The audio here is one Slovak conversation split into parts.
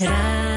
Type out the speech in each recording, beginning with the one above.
Ra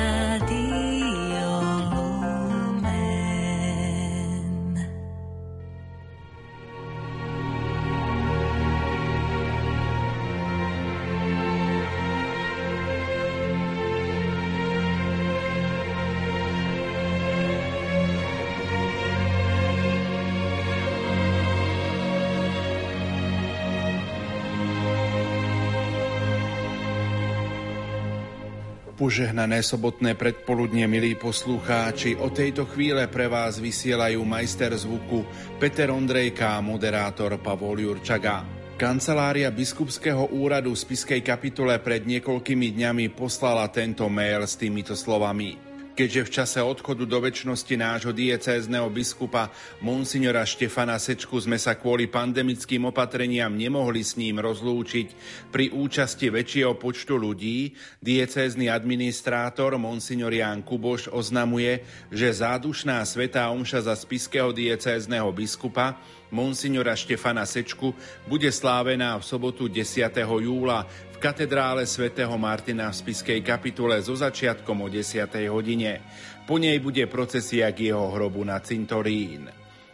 Požehnané sobotné predpoludne, milí poslucháči, o tejto chvíle pre vás vysielajú majster zvuku Peter Ondrejka a moderátor Pavol Jurčaga. Kancelária biskupského úradu v Spiskej kapitule pred niekoľkými dňami poslala tento mail s týmito slovami. Keďže v čase odchodu do väčšnosti nášho diecézneho biskupa Monsignora Štefana Sečku sme sa kvôli pandemickým opatreniam nemohli s ním rozlúčiť pri účasti väčšieho počtu ľudí, diecézny administrátor Monsignor Jan Kuboš oznamuje, že zádušná svetá omša za spiského diecézneho biskupa Monsignora Štefana Sečku bude slávená v sobotu 10. júla katedrále svätého Martina v Spiskej kapitule so začiatkom o 10. hodine. Po nej bude procesia k jeho hrobu na cintorín.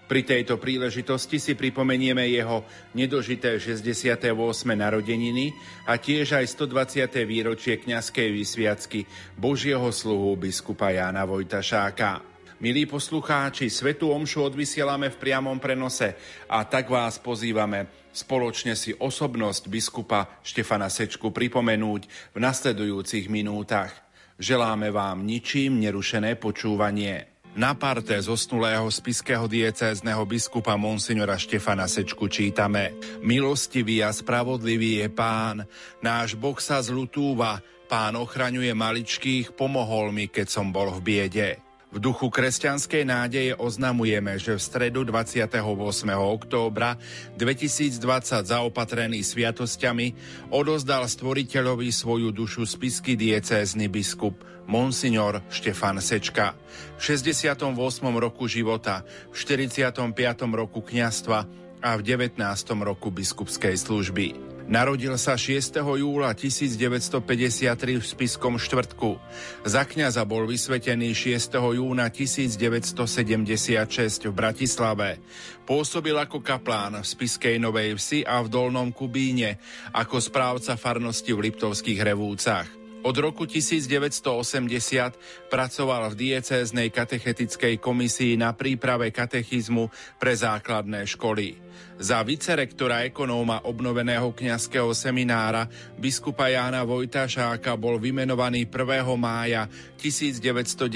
Pri tejto príležitosti si pripomenieme jeho nedožité 68. narodeniny a tiež aj 120. výročie kňazskej vysviacky Božieho sluhu biskupa Jána Vojtašáka. Milí poslucháči, Svetu Omšu odvysielame v priamom prenose a tak vás pozývame spoločne si osobnosť biskupa Štefana Sečku pripomenúť v nasledujúcich minútach. Želáme vám ničím nerušené počúvanie. Na parte zosnulého spiského diecézneho biskupa Monsignora Štefana Sečku čítame Milostivý a spravodlivý je pán, náš Boh sa zlutúva, pán ochraňuje maličkých, pomohol mi, keď som bol v biede. V duchu kresťanskej nádeje oznamujeme, že v stredu 28. októbra 2020 zaopatrený sviatosťami odozdal stvoriteľovi svoju dušu spisky diecézny biskup Monsignor Štefan Sečka. V 68. roku života, v 45. roku kňastva a v 19. roku biskupskej služby. Narodil sa 6. júla 1953 v Spiskom štvrtku. Za kňaza bol vysvetený 6. júna 1976 v Bratislave. Pôsobil ako kaplán v Spiskej Novej Vsi a v Dolnom Kubíne, ako správca farnosti v Liptovských Revúcach. Od roku 1980 pracoval v diecéznej katechetickej komisii na príprave katechizmu pre základné školy. Za vicerektora ekonóma obnoveného kňazského seminára biskupa Jána Vojtašáka bol vymenovaný 1. mája 1990,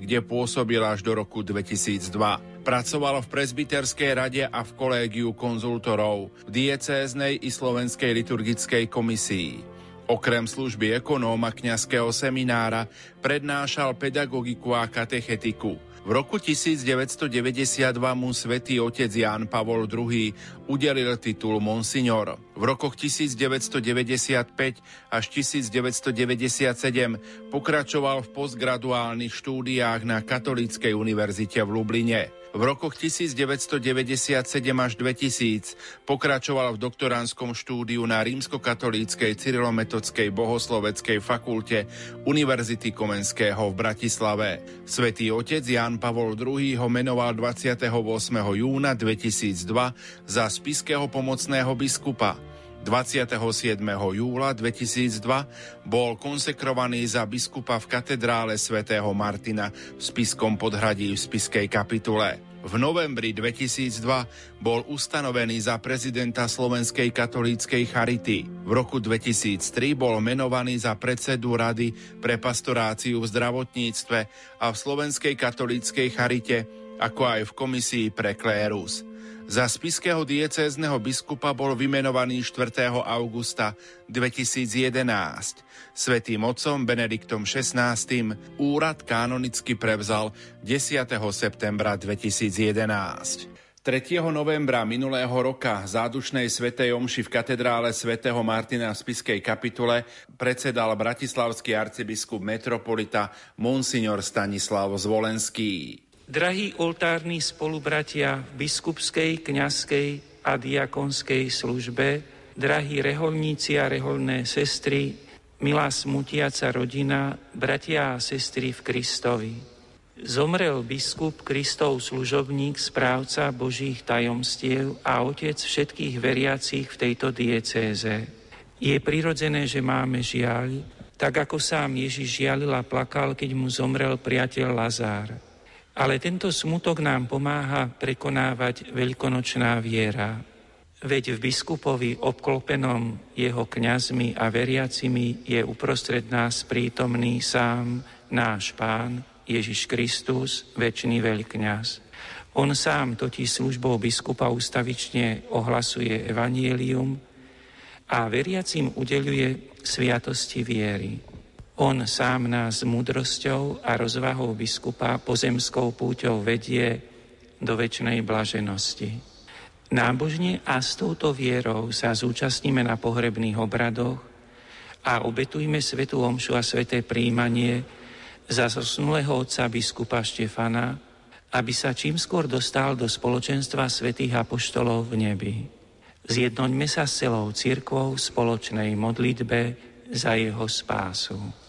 kde pôsobil až do roku 2002. Pracoval v prezbiterskej rade a v kolégiu konzultorov, v diecéznej i slovenskej liturgickej komisii. Okrem služby ekonóma kňazského seminára prednášal pedagogiku a katechetiku. V roku 1992 mu svätý otec Ján Pavol II udelil titul Monsignor. V rokoch 1995 až 1997 pokračoval v postgraduálnych štúdiách na Katolíckej univerzite v Lubline. V rokoch 1997 až 2000 pokračoval v doktoránskom štúdiu na rímskokatolíckej cyrilometodskej bohosloveckej fakulte Univerzity Komenského v Bratislave. Svetý otec Jan Pavol II ho menoval 28. júna 2002 za spiského pomocného biskupa. 27. júla 2002 bol konsekrovaný za biskupa v katedrále svätého Martina v Spiskom podhradí v Spiskej kapitule. V novembri 2002 bol ustanovený za prezidenta Slovenskej katolíckej charity. V roku 2003 bol menovaný za predsedu Rady pre pastoráciu v zdravotníctve a v Slovenskej katolíckej charite, ako aj v komisii pre klérus. Za spiského diecézneho biskupa bol vymenovaný 4. augusta 2011. Svetým otcom Benediktom XVI. úrad kanonicky prevzal 10. septembra 2011. 3. novembra minulého roka zádušnej svetej omši v katedrále svätého Martina v Spiskej kapitule predsedal bratislavský arcibiskup metropolita Monsignor Stanislav Zvolenský. Drahí oltárni spolubratia v biskupskej, kňazskej a diakonskej službe, drahí reholníci a reholné sestry, milá smutiaca rodina, bratia a sestry v Kristovi. Zomrel biskup Kristov služobník, správca Božích tajomstiev a otec všetkých veriacich v tejto diecéze. Je prirodzené, že máme žiaľ, tak ako sám Ježiš žialil a plakal, keď mu zomrel priateľ Lazár. Ale tento smutok nám pomáha prekonávať veľkonočná viera. Veď v biskupovi obklopenom jeho kňazmi a veriacimi je uprostred nás prítomný sám náš pán Ježiš Kristus, väčší veľkňaz. On sám totiž službou biskupa ustavične ohlasuje evanielium a veriacim udeluje sviatosti viery. On sám nás s múdrosťou a rozvahou biskupa pozemskou púťou vedie do väčšnej blaženosti. Nábožne a s touto vierou sa zúčastníme na pohrebných obradoch a obetujme svetú omšu a sveté príjmanie za zosnulého otca biskupa Štefana, aby sa čím skôr dostal do spoločenstva svätých apoštolov v nebi. Zjednoňme sa s celou církvou v spoločnej modlitbe za jeho spásu.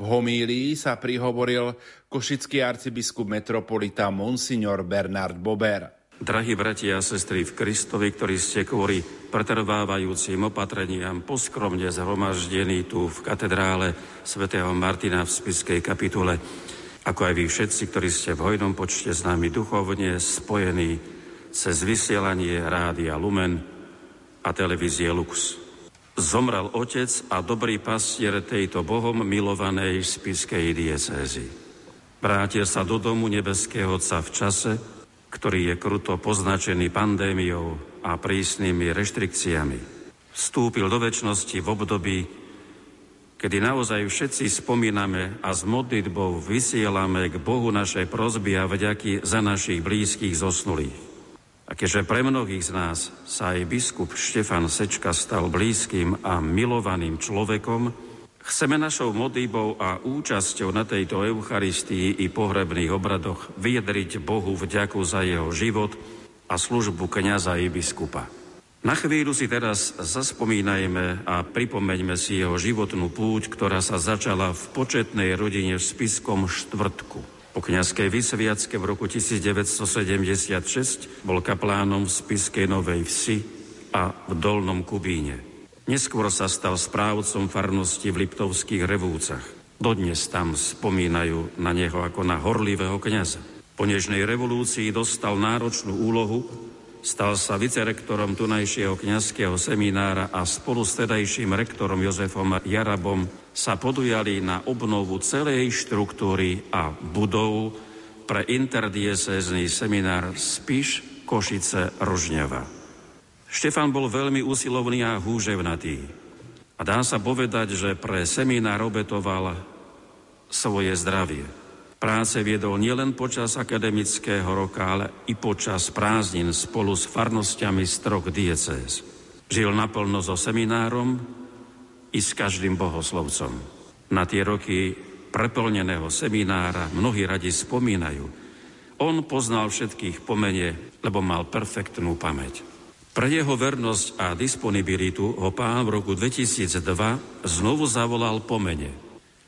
V homílii sa prihovoril košický arcibiskup metropolita Monsignor Bernard Bober. Drahí bratia a sestry v Kristovi, ktorí ste kvôli pretrvávajúcim opatreniam poskromne zhromaždení tu v katedrále svätého Martina v Spiskej kapitule, ako aj vy všetci, ktorí ste v hojnom počte s nami duchovne spojení cez vysielanie Rádia Lumen a televízie Lux. Zomrel otec a dobrý pastier tejto Bohom milovanej spiskej diecézy. Vrátil sa do domu nebeského Otca v čase, ktorý je kruto poznačený pandémiou a prísnymi reštrikciami. Vstúpil do väčšnosti v období, kedy naozaj všetci spomíname a s modlitbou vysielame k Bohu naše prozby a vďaky za našich blízkych zosnulých. A keďže pre mnohých z nás sa aj biskup Štefan Sečka stal blízkym a milovaným človekom, Chceme našou modlíbou a účasťou na tejto Eucharistii i pohrebných obradoch vyjadriť Bohu vďaku za jeho život a službu kniaza i biskupa. Na chvíľu si teraz zaspomínajme a pripomeňme si jeho životnú púť, ktorá sa začala v početnej rodine v Spiskom štvrtku. Po kniazkej vysviacke v roku 1976 bol kaplánom v Spiskej Novej Vsi a v Dolnom Kubíne. Neskôr sa stal správcom farnosti v Liptovských revúcach. Dodnes tam spomínajú na neho ako na horlivého kniaza. Po nežnej revolúcii dostal náročnú úlohu, stal sa vicerektorom tunajšieho kňazského seminára a spolu s tedajším rektorom Jozefom Jarabom sa podujali na obnovu celej štruktúry a budov pre interdiecézny seminár Spiš Košice Rožňava. Štefan bol veľmi usilovný a húževnatý. A dá sa povedať, že pre seminár obetoval svoje zdravie. Práce viedol nielen počas akademického roka, ale i počas prázdnin spolu s farnosťami z troch diecéz. Žil naplno so seminárom i s každým bohoslovcom. Na tie roky preplneného seminára mnohí radi spomínajú. On poznal všetkých pomene, lebo mal perfektnú pamäť. Pre jeho vernosť a disponibilitu ho pán v roku 2002 znovu zavolal po mene.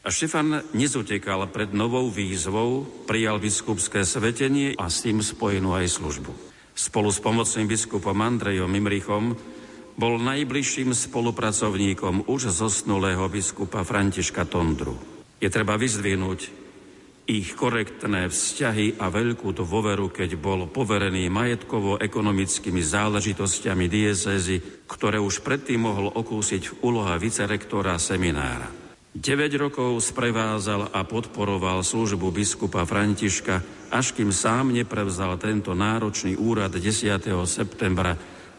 A Štefan nezutekal pred novou výzvou, prijal biskupské svetenie a s tým spojenú aj službu. Spolu s pomocným biskupom Andrejom Imrichom bol najbližším spolupracovníkom už zosnulého biskupa Františka Tondru. Je treba vyzdvihnúť ich korektné vzťahy a veľkú dôveru, keď bol poverený majetkovo-ekonomickými záležitosťami diecézy, ktoré už predtým mohol okúsiť v úloha vicerektora seminára. 9 rokov sprevázal a podporoval službu biskupa Františka, až kým sám neprevzal tento náročný úrad 10. septembra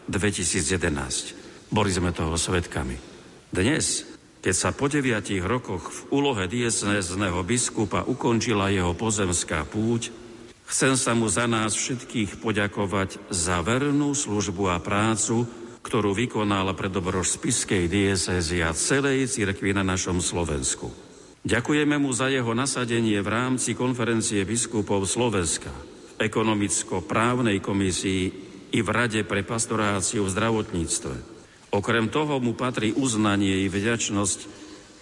2011. Boli sme toho svetkami. Dnes keď sa po deviatich rokoch v úlohe diecnézneho biskupa ukončila jeho pozemská púť, chcem sa mu za nás všetkých poďakovať za vernú službu a prácu, ktorú vykonal pre dobro spiskej diecézy a celej cirkvi na našom Slovensku. Ďakujeme mu za jeho nasadenie v rámci konferencie biskupov Slovenska, v ekonomicko-právnej komisii i v Rade pre pastoráciu v zdravotníctve – Okrem toho mu patrí uznanie i vďačnosť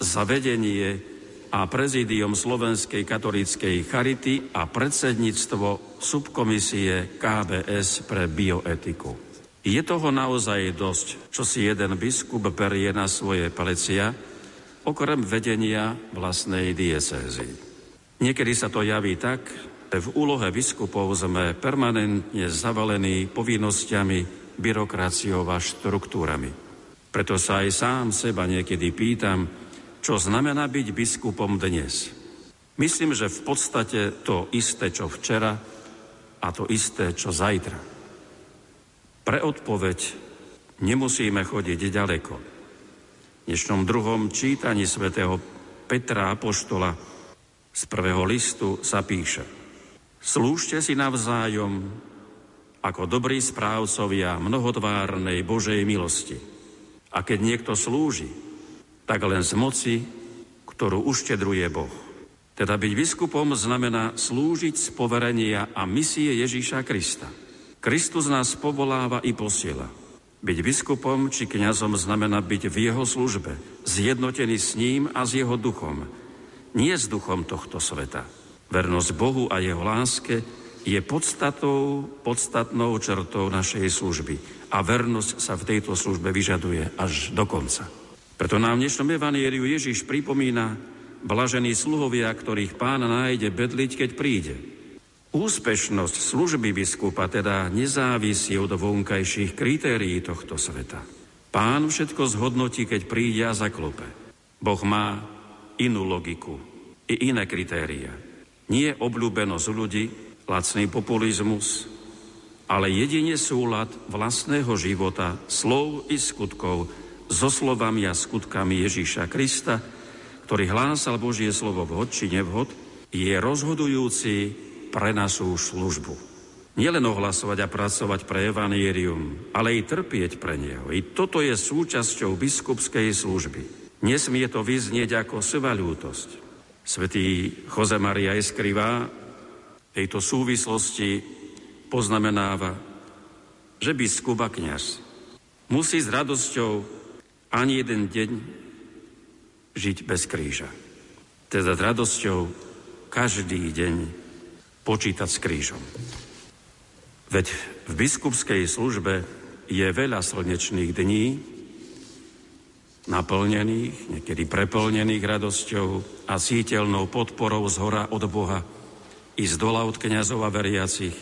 za vedenie a prezidium Slovenskej katolíckej charity a predsedníctvo subkomisie KBS pre bioetiku. Je toho naozaj dosť, čo si jeden biskup berie na svoje plecia, okrem vedenia vlastnej diecézy. Niekedy sa to javí tak, v úlohe biskupov sme permanentne zavalení povinnosťami, byrokraciou a štruktúrami. Preto sa aj sám seba niekedy pýtam, čo znamená byť biskupom dnes. Myslím, že v podstate to isté, čo včera a to isté, čo zajtra. Pre odpoveď nemusíme chodiť ďaleko. V dnešnom druhom čítaní svätého Petra Apoštola z prvého listu sa píše Slúžte si navzájom ako dobrí správcovia mnohotvárnej Božej milosti. A keď niekto slúži, tak len z moci, ktorú uštedruje Boh. Teda byť biskupom znamená slúžiť z poverenia a misie Ježíša Krista. Kristus nás povoláva i posiela. Byť biskupom či kňazom znamená byť v jeho službe, zjednotený s ním a s jeho duchom. Nie s duchom tohto sveta. Vernosť Bohu a jeho láske je podstatou, podstatnou črtou našej služby. A vernosť sa v tejto službe vyžaduje až do konca. Preto nám v dnešnom evanieliu Ježiš pripomína blažení sluhovia, ktorých pán nájde bedliť, keď príde. Úspešnosť služby biskupa teda nezávisí od vonkajších kritérií tohto sveta. Pán všetko zhodnotí, keď príde a zaklope. Boh má inú logiku i iné kritéria. Nie obľúbenosť ľudí, lacný populizmus, ale jedine súlad vlastného života, slov i skutkov so slovami a skutkami Ježíša Krista, ktorý hlásal Božie slovo vhod či nevhod, je rozhodujúci pre našu službu. Nielen ohlasovať a pracovať pre evanierium, ale i trpieť pre neho. I toto je súčasťou biskupskej služby. Nesmie to vyznieť ako sevalútosť. Svetý Jose Maria Escrivá tejto súvislosti poznamenáva, že biskup a kniaz musí s radosťou ani jeden deň žiť bez kríža. Teda s radosťou každý deň počítať s krížom. Veď v biskupskej službe je veľa slnečných dní, naplnených, niekedy preplnených radosťou a sítelnou podporou z hora od Boha i z dola od kniazov a veriacich,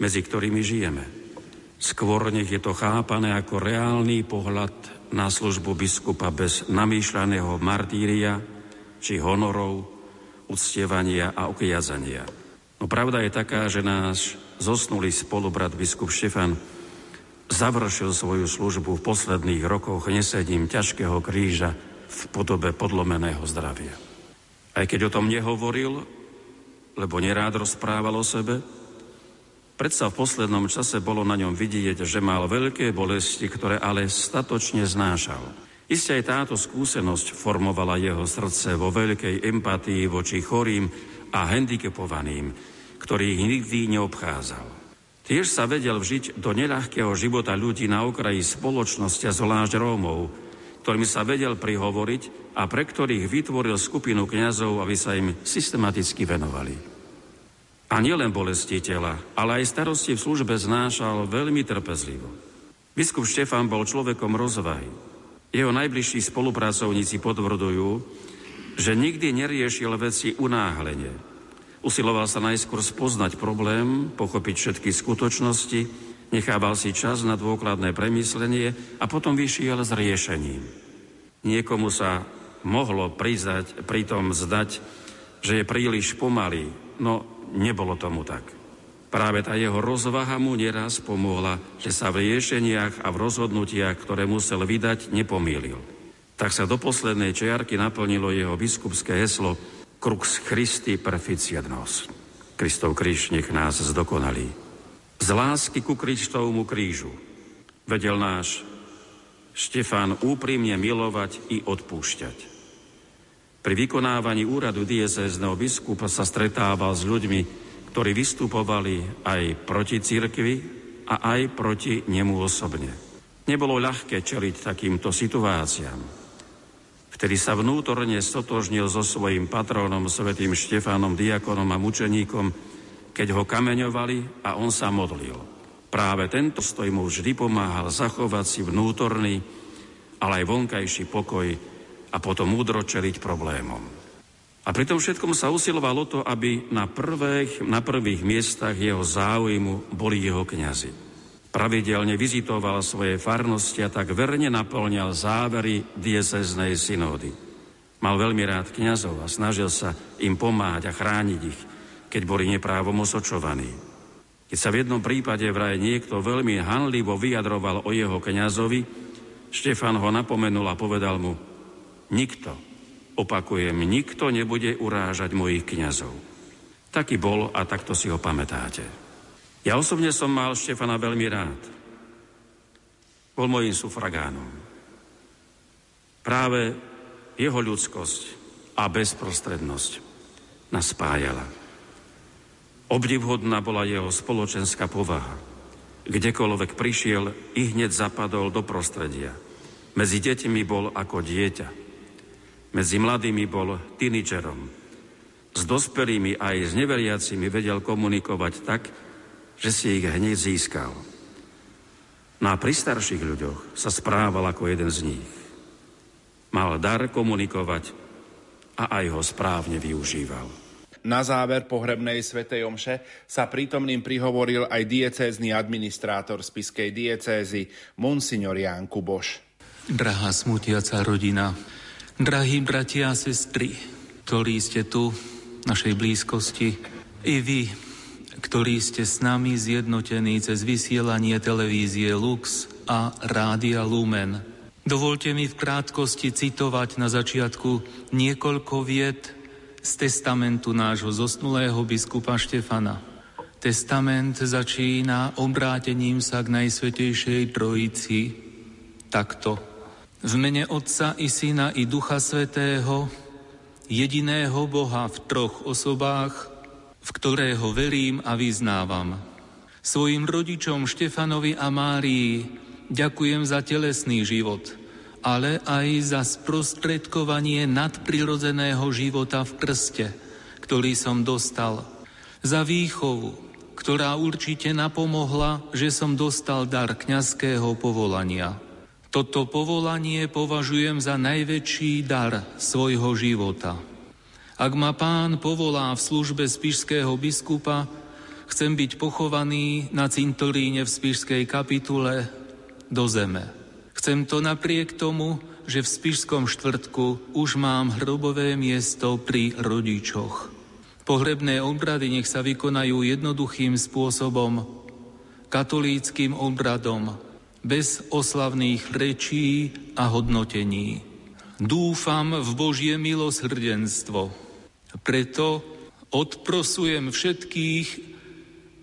medzi ktorými žijeme. Skôr nech je to chápané ako reálny pohľad na službu biskupa bez namýšľaného martíria či honorov, uctievania a okviazania. No pravda je taká, že náš zosnulý spolubrat biskup Štefan završil svoju službu v posledných rokoch nesedím ťažkého kríža v podobe podlomeného zdravia. Aj keď o tom nehovoril, lebo nerád rozprával o sebe, Predsa v poslednom čase bolo na ňom vidieť, že mal veľké bolesti, ktoré ale statočne znášal. Isté aj táto skúsenosť formovala jeho srdce vo veľkej empatii voči chorým a handicapovaným, ktorých nikdy neobchádzal. Tiež sa vedel vžiť do neľahkého života ľudí na okraji spoločnosti a zvlášť Rómov, ktorým sa vedel prihovoriť a pre ktorých vytvoril skupinu kňazov, aby sa im systematicky venovali. A nielen bolesti tela, ale aj starosti v službe znášal veľmi trpezlivo. Biskup Štefán bol človekom rozvahy. Jeho najbližší spolupracovníci potvrdujú, že nikdy neriešil veci unáhlenie. Usiloval sa najskôr spoznať problém, pochopiť všetky skutočnosti, nechával si čas na dôkladné premyslenie a potom vyšiel s riešením. Niekomu sa mohlo prizať, pritom zdať, že je príliš pomalý, no nebolo tomu tak. Práve tá jeho rozvaha mu neraz pomohla, že sa v riešeniach a v rozhodnutiach, ktoré musel vydať, nepomýlil. Tak sa do poslednej čiarky naplnilo jeho biskupské heslo Crux Christi perficiat nos. Kristov kríž nech nás zdokonalí. Z lásky ku Kristovmu krížu vedel náš Štefán úprimne milovať i odpúšťať. Pri vykonávaní úradu diecézneho biskupa sa stretával s ľuďmi, ktorí vystupovali aj proti cirkvi a aj proti nemu osobne. Nebolo ľahké čeliť takýmto situáciám. Vtedy sa vnútorne stotožnil so svojím patrónom, svetým Štefánom, diakonom a mučeníkom, keď ho kameňovali a on sa modlil. Práve tento stoj mu vždy pomáhal zachovať si vnútorný, ale aj vonkajší pokoj a potom múdro čeliť problémom. A pri tom všetkom sa usiloval o to, aby na prvých, na prvých miestach jeho záujmu boli jeho kňazi. Pravidelne vizitoval svoje farnosti a tak verne naplňal závery dieceznej synódy. Mal veľmi rád kňazov a snažil sa im pomáhať a chrániť ich, keď boli neprávom osočovaní. Keď sa v jednom prípade vraj niekto veľmi hanlivo vyjadroval o jeho kňazovi, Štefan ho napomenul a povedal mu, nikto, opakujem, nikto nebude urážať mojich kňazov. Taký bol a takto si ho pamätáte. Ja osobne som mal Štefana veľmi rád. Bol mojim sufragánom. Práve jeho ľudskosť a bezprostrednosť nás spájala. Obdivhodná bola jeho spoločenská povaha. Kdekoľvek prišiel, i hneď zapadol do prostredia. Medzi deťmi bol ako dieťa. Medzi mladými bol tínidžerom. S dospelými aj s neveriacimi vedel komunikovať tak, že si ich hneď získal. No a pri starších ľuďoch sa správal ako jeden z nich. Mal dar komunikovať a aj ho správne využíval. Na záver pohrebnej svetej omše sa prítomným prihovoril aj diecézny administrátor spiskej diecézy Monsignor Ján Kuboš. Drahá smutiaca rodina, drahí bratia a sestry, ktorí ste tu v našej blízkosti, i vy, ktorí ste s nami zjednotení cez vysielanie televízie Lux a Rádia Lumen. Dovolte mi v krátkosti citovať na začiatku niekoľko vied z testamentu nášho zosnulého biskupa Štefana. Testament začína obrátením sa k Najsvetejšej Trojici takto. V mene Otca i Syna i Ducha Svetého, jediného Boha v troch osobách, ktorého verím a vyznávam. Svojim rodičom Štefanovi a Márii ďakujem za telesný život, ale aj za sprostredkovanie nadprirodzeného života v krste, ktorý som dostal. Za výchovu, ktorá určite napomohla, že som dostal dar kňazského povolania. Toto povolanie považujem za najväčší dar svojho života. Ak ma pán povolá v službe spišského biskupa, chcem byť pochovaný na cintoríne v spišskej kapitule do zeme. Chcem to napriek tomu, že v spišskom štvrtku už mám hrobové miesto pri rodičoch. Pohrebné obrady nech sa vykonajú jednoduchým spôsobom, katolíckým obradom, bez oslavných rečí a hodnotení. Dúfam v Božie milosrdenstvo, preto odprosujem všetkých,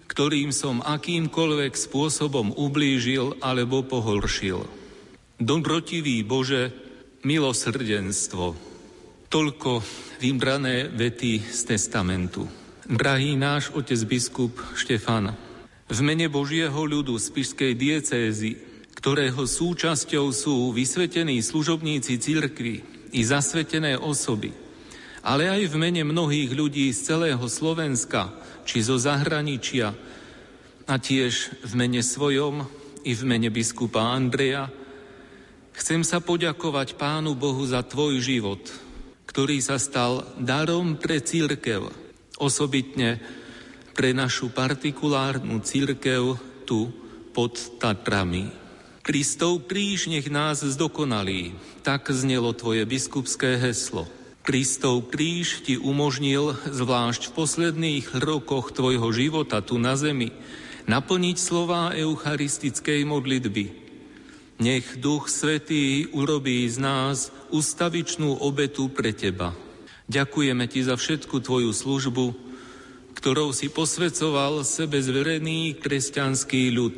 ktorým som akýmkoľvek spôsobom ublížil alebo pohoršil. Dobrotivý Bože, milosrdenstvo. Toľko vybrané vety z testamentu. Drahý náš otec biskup Štefan, v mene Božieho ľudu z Pišskej diecézy, ktorého súčasťou sú vysvetení služobníci cirkvy i zasvetené osoby, ale aj v mene mnohých ľudí z celého Slovenska či zo zahraničia a tiež v mene svojom i v mene biskupa Andreja chcem sa poďakovať Pánu Bohu za tvoj život, ktorý sa stal darom pre církev, osobitne pre našu partikulárnu církev tu pod Tatrami. Kristov kríž nech nás zdokonalí, tak znelo tvoje biskupské heslo – Kristov kríž ti umožnil, zvlášť v posledných rokoch tvojho života tu na zemi, naplniť slová eucharistickej modlitby. Nech Duch Svetý urobí z nás ustavičnú obetu pre teba. Ďakujeme ti za všetku tvoju službu, ktorou si posvecoval sebe zverený kresťanský ľud.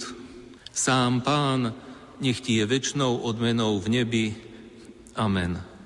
Sám Pán, nech ti je väčšnou odmenou v nebi. Amen.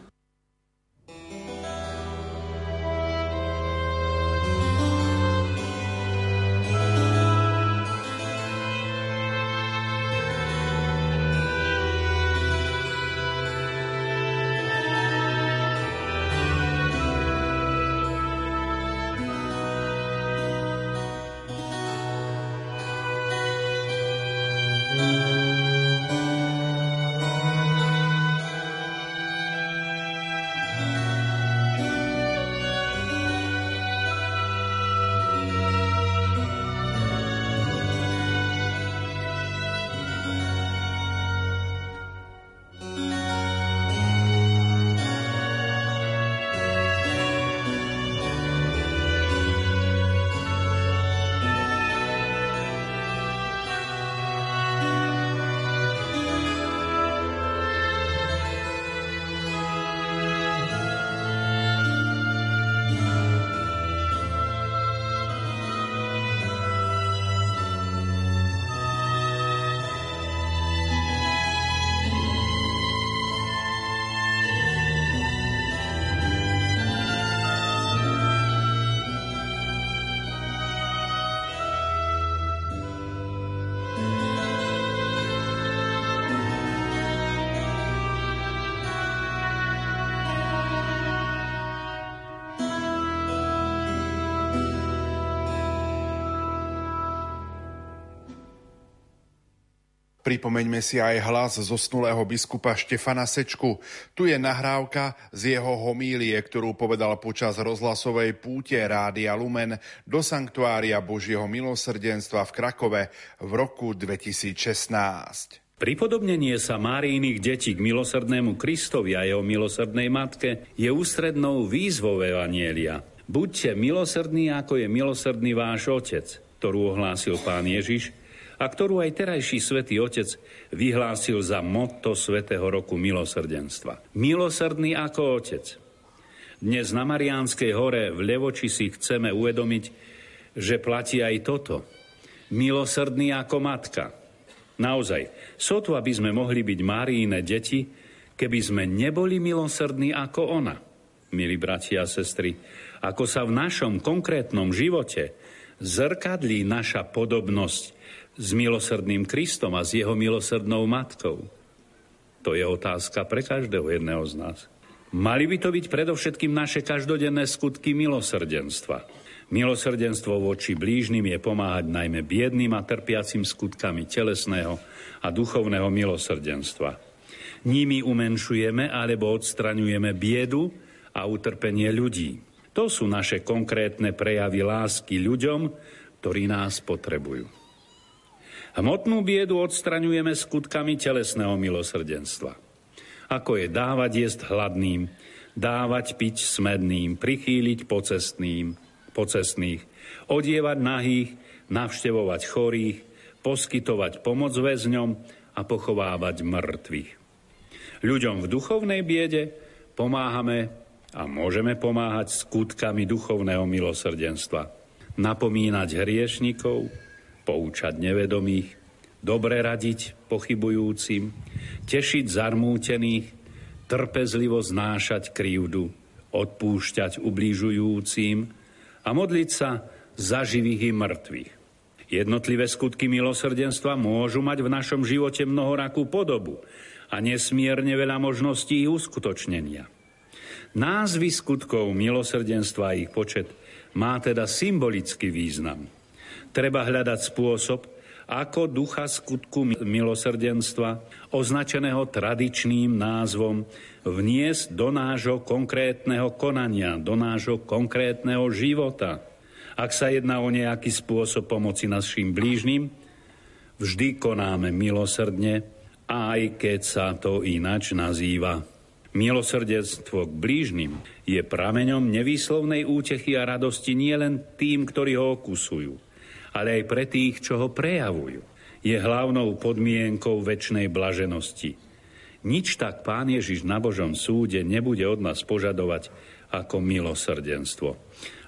Pripomeňme si aj hlas zosnulého biskupa Štefana Sečku. Tu je nahrávka z jeho homílie, ktorú povedal počas rozhlasovej púte Rádia Lumen do Sanktuária Božieho milosrdenstva v Krakove v roku 2016. Pripodobnenie sa Márijných detí k milosrdnému Kristovi a jeho milosrdnej matke je ústrednou výzvou Evanielia. Buďte milosrdní, ako je milosrdný váš Otec, ktorú ohlásil pán Ježiš a ktorú aj terajší svätý Otec vyhlásil za motto svätého roku milosrdenstva. Milosrdný ako Otec. Dnes na Mariánskej hore v Levoči si chceme uvedomiť, že platí aj toto. Milosrdný ako matka. Naozaj, sotu, aby sme mohli byť Máriine deti, keby sme neboli milosrdní ako ona. Milí bratia a sestry, ako sa v našom konkrétnom živote zrkadlí naša podobnosť s milosrdným Kristom a s jeho milosrdnou matkou? To je otázka pre každého jedného z nás. Mali by to byť predovšetkým naše každodenné skutky milosrdenstva. Milosrdenstvo voči blížnym je pomáhať najmä biedným a trpiacim skutkami telesného a duchovného milosrdenstva. Nimi umenšujeme alebo odstraňujeme biedu a utrpenie ľudí. To sú naše konkrétne prejavy lásky ľuďom, ktorí nás potrebujú. Hmotnú biedu odstraňujeme skutkami telesného milosrdenstva. Ako je dávať jesť hladným, dávať piť smedným, prichýliť pocestným, pocestných, odievať nahých, navštevovať chorých, poskytovať pomoc väzňom a pochovávať mŕtvych. Ľuďom v duchovnej biede pomáhame a môžeme pomáhať skutkami duchovného milosrdenstva. Napomínať hriešnikov, poučať nevedomých, dobre radiť pochybujúcim, tešiť zarmútených, trpezlivo znášať krivdu, odpúšťať ubližujúcim a modliť sa za živých i mŕtvych. Jednotlivé skutky milosrdenstva môžu mať v našom živote mnohorakú podobu a nesmierne veľa možností ich uskutočnenia. Názvy skutkov milosrdenstva a ich počet má teda symbolický význam. Treba hľadať spôsob, ako ducha skutku milosrdenstva, označeného tradičným názvom, vniesť do nášho konkrétneho konania, do nášho konkrétneho života. Ak sa jedná o nejaký spôsob pomoci našim blížnym, vždy konáme milosrdne, aj keď sa to ináč nazýva. Milosrdenstvo k blížnym je prameňom nevýslovnej útechy a radosti nielen tým, ktorí ho okusujú, ale aj pre tých, čo ho prejavujú. Je hlavnou podmienkou väčšnej blaženosti. Nič tak Pán Ježiš na Božom súde nebude od nás požadovať ako milosrdenstvo,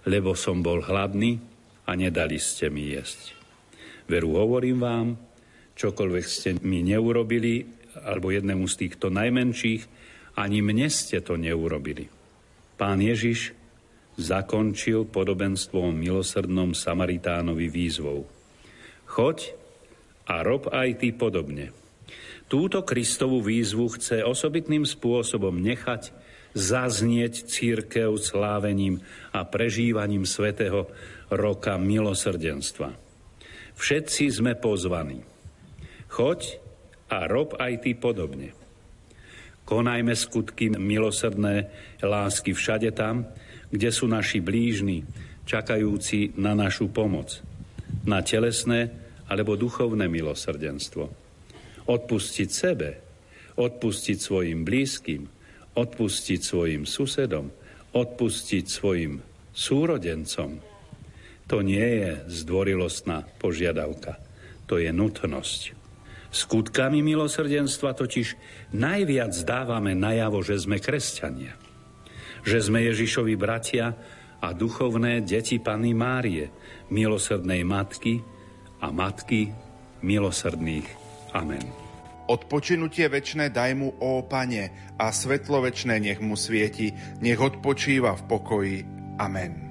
lebo som bol hladný a nedali ste mi jesť. Veru hovorím vám, čokoľvek ste mi neurobili, alebo jednému z týchto najmenších, ani mne ste to neurobili. Pán Ježiš zakončil podobenstvom milosrdnom Samaritánovi výzvou. Choď a rob aj ty podobne. Túto Kristovú výzvu chce osobitným spôsobom nechať zaznieť církev slávením a prežívaním svätého roka milosrdenstva. Všetci sme pozvaní. Choď a rob aj ty podobne. Konajme skutky milosrdné lásky všade tam, kde sú naši blížni, čakajúci na našu pomoc, na telesné alebo duchovné milosrdenstvo. Odpustiť sebe, odpustiť svojim blízkym, odpustiť svojim susedom, odpustiť svojim súrodencom. To nie je zdvorilostná požiadavka, to je nutnosť. Skutkami milosrdenstva totiž najviac dávame najavo, že sme kresťania že sme Ježišovi bratia a duchovné deti Panny Márie, milosrdnej matky a matky milosrdných. Amen. Odpočinutie večné daj mu, ó Pane, a svetlo večné nech mu svieti, nech odpočíva v pokoji. Amen.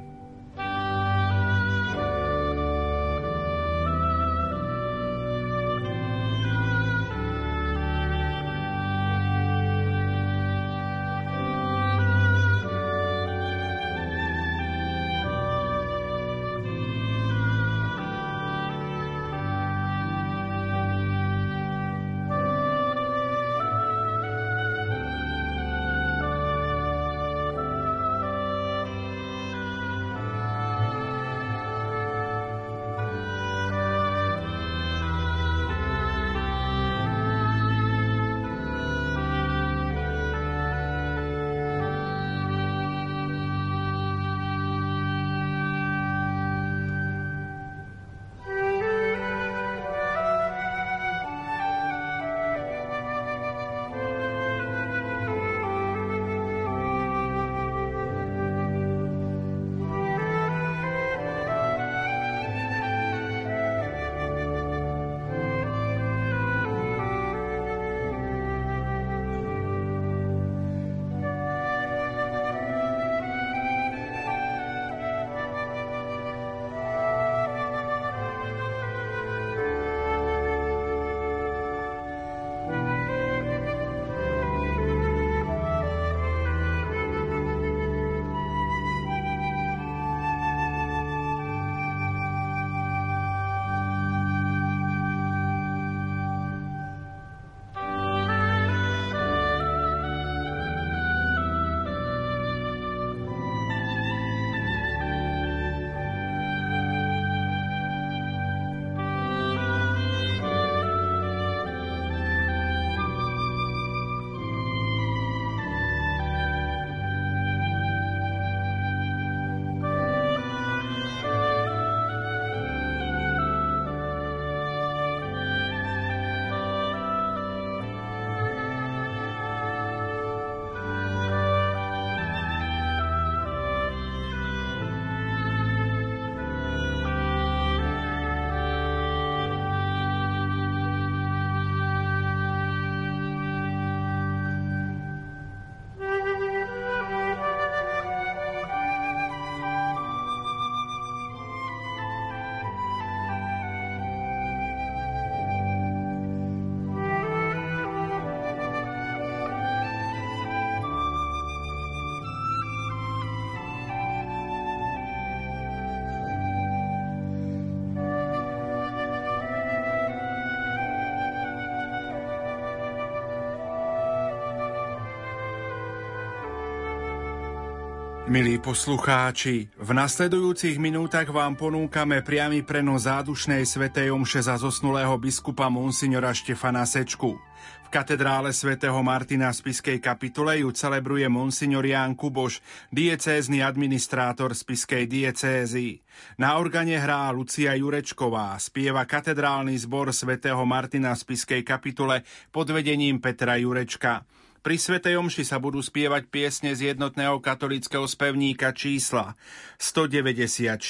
Milí poslucháči, v nasledujúcich minútach vám ponúkame priamy prenos zádušnej svetej omše za zosnulého biskupa Monsignora Štefana Sečku. V katedrále svätého Martina v Spiskej kapitule ju celebruje Monsignor Ján Kuboš, diecézny administrátor Spiskej diecézy. Na organe hrá Lucia Jurečková, spieva katedrálny zbor svätého Martina v Spiskej kapitule pod vedením Petra Jurečka. Pri Svetej Omši sa budú spievať piesne z jednotného katolického spevníka čísla 194,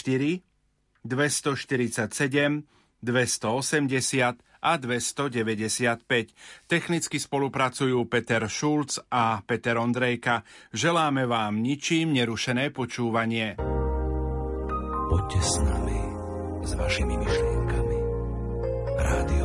247, 280 a 295. Technicky spolupracujú Peter Šulc a Peter Ondrejka. Želáme vám ničím nerušené počúvanie. Poďte s nami, s vašimi myšlienkami. Rádio